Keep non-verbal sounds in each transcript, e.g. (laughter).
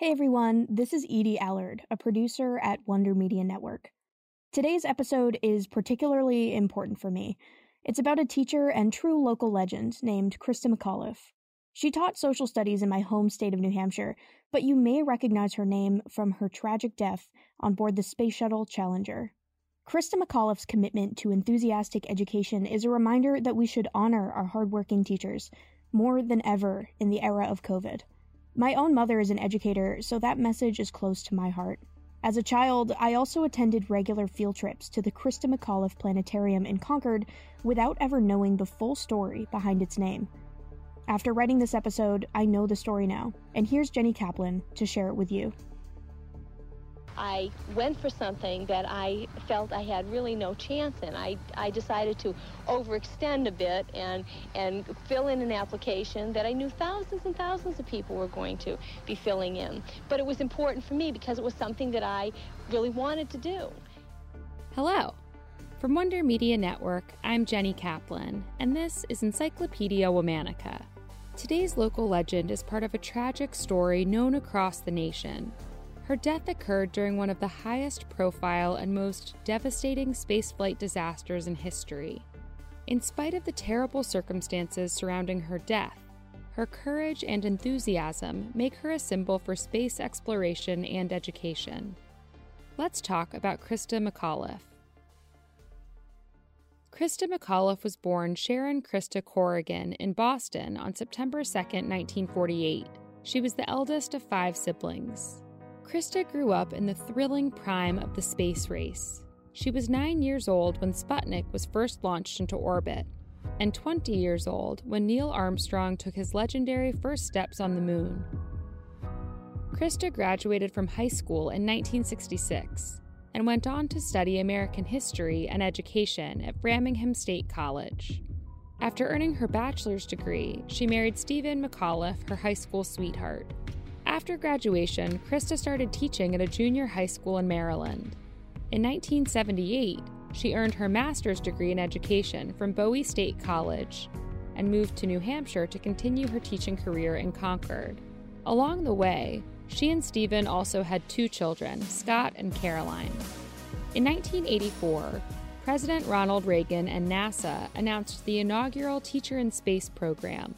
Hey everyone, this is Edie Allard, a producer at Wonder Media Network. Today's episode is particularly important for me. It's about a teacher and true local legend named Christa McAuliffe. She taught social studies in my home state of New Hampshire, but you may recognize her name from her tragic death on board the Space Shuttle Challenger. Christa McAuliffe's commitment to enthusiastic education is a reminder that we should honor our hardworking teachers more than ever in the era of COVID. My own mother is an educator, so that message is close to my heart. As a child, I also attended regular field trips to the Christa McAuliffe Planetarium in Concord without ever knowing the full story behind its name. After writing this episode, I know the story now, and here's Jenny Kaplan to share it with you. I went for something that I felt I had really no chance in. I, I decided to overextend a bit and, and fill in an application that I knew thousands and thousands of people were going to be filling in. But it was important for me because it was something that I really wanted to do. Hello. From Wonder Media Network, I'm Jenny Kaplan, and this is Encyclopedia Womanica. Today's local legend is part of a tragic story known across the nation her death occurred during one of the highest profile and most devastating spaceflight disasters in history. In spite of the terrible circumstances surrounding her death, her courage and enthusiasm make her a symbol for space exploration and education. Let's talk about Christa McAuliffe. Christa McAuliffe was born Sharon Christa Corrigan in Boston on September 2, 1948. She was the eldest of five siblings. Christa grew up in the thrilling prime of the space race. She was nine years old when Sputnik was first launched into orbit, and 20 years old when Neil Armstrong took his legendary first steps on the moon. Christa graduated from high school in 1966 and went on to study American history and education at Framingham State College. After earning her bachelor's degree, she married Stephen McAuliffe, her high school sweetheart. After graduation, Christa started teaching at a junior high school in Maryland. In 1978, she earned her master's degree in education from Bowie State College and moved to New Hampshire to continue her teaching career in Concord. Along the way, she and Stephen also had two children, Scott and Caroline. In 1984, President Ronald Reagan and NASA announced the inaugural Teacher in Space program,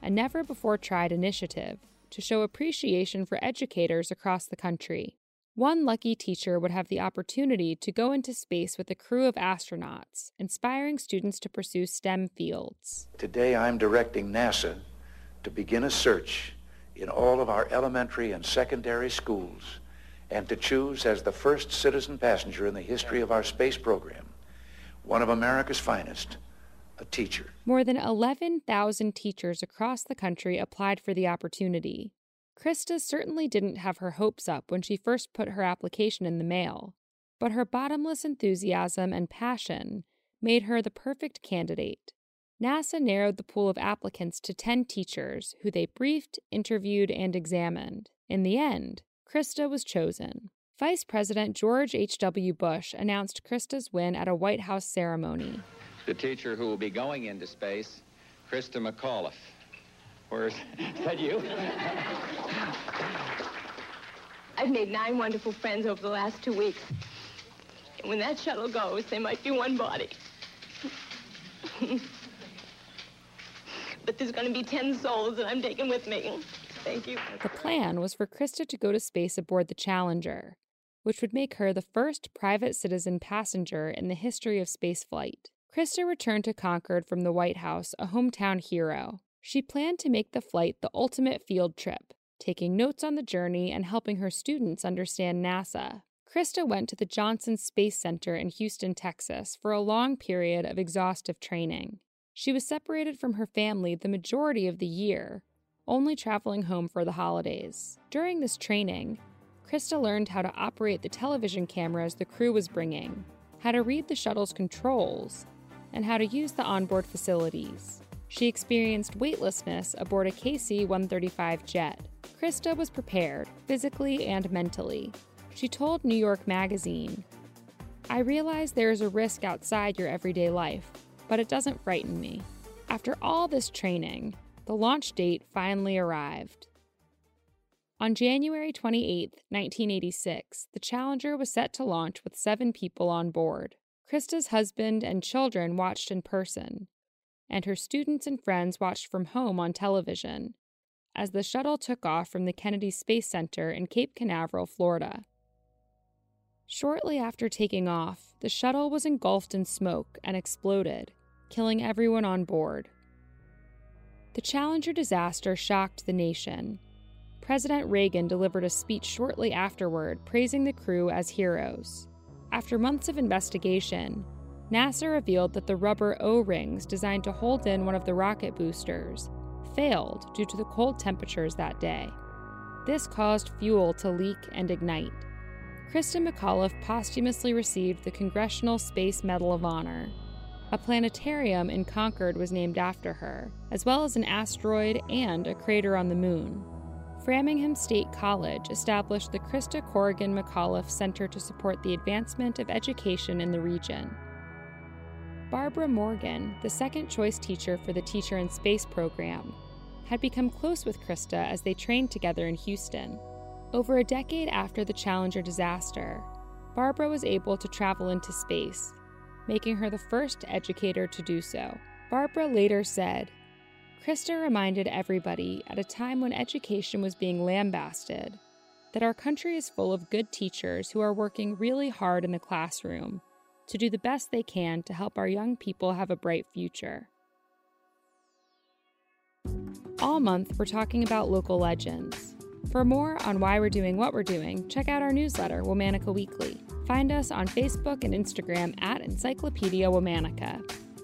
a never before tried initiative to show appreciation for educators across the country. One lucky teacher would have the opportunity to go into space with a crew of astronauts, inspiring students to pursue STEM fields. Today I'm directing NASA to begin a search in all of our elementary and secondary schools and to choose as the first citizen passenger in the history of our space program one of America's finest, a teacher. More than 11,000 teachers across the country applied for the opportunity. Christa certainly didn't have her hopes up when she first put her application in the mail, but her bottomless enthusiasm and passion made her the perfect candidate. NASA narrowed the pool of applicants to 10 teachers who they briefed, interviewed, and examined. In the end, Christa was chosen. Vice President George H.W. Bush announced Christa's win at a White House ceremony. The teacher who will be going into space, Christa McAuliffe. Where's (laughs) that you? I've made nine wonderful friends over the last two weeks. And when that shuttle goes, they might be one body. (laughs) but there's going to be ten souls that I'm taking with me. Thank you. The plan was for Christa to go to space aboard the Challenger, which would make her the first private citizen passenger in the history of spaceflight. Christa returned to Concord from the White House a hometown hero. She planned to make the flight the ultimate field trip, taking notes on the journey and helping her students understand NASA. Christa went to the Johnson Space Center in Houston, Texas for a long period of exhaustive training. She was separated from her family the majority of the year, only traveling home for the holidays. During this training, Christa learned how to operate the television cameras the crew was bringing, how to read the shuttle's controls, and how to use the onboard facilities. She experienced weightlessness aboard a KC 135 jet. Christa was prepared, physically and mentally. She told New York Magazine I realize there is a risk outside your everyday life, but it doesn't frighten me. After all this training, the launch date finally arrived. On January 28, 1986, the Challenger was set to launch with seven people on board. Christa's husband and children watched in person, and her students and friends watched from home on television as the shuttle took off from the Kennedy Space Center in Cape Canaveral, Florida. Shortly after taking off, the shuttle was engulfed in smoke and exploded, killing everyone on board. The Challenger disaster shocked the nation. President Reagan delivered a speech shortly afterward praising the crew as heroes. After months of investigation, NASA revealed that the rubber O rings designed to hold in one of the rocket boosters failed due to the cold temperatures that day. This caused fuel to leak and ignite. Christa McAuliffe posthumously received the Congressional Space Medal of Honor. A planetarium in Concord was named after her, as well as an asteroid and a crater on the moon. Framingham State College established the Christa Corrigan McAuliffe Center to support the advancement of education in the region. Barbara Morgan, the second choice teacher for the Teacher in Space program, had become close with Christa as they trained together in Houston. Over a decade after the Challenger disaster, Barbara was able to travel into space, making her the first educator to do so. Barbara later said, Christa reminded everybody at a time when education was being lambasted that our country is full of good teachers who are working really hard in the classroom to do the best they can to help our young people have a bright future. All month, we're talking about local legends. For more on why we're doing what we're doing, check out our newsletter, Womanica Weekly. Find us on Facebook and Instagram at Encyclopedia Womanica.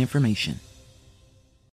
information.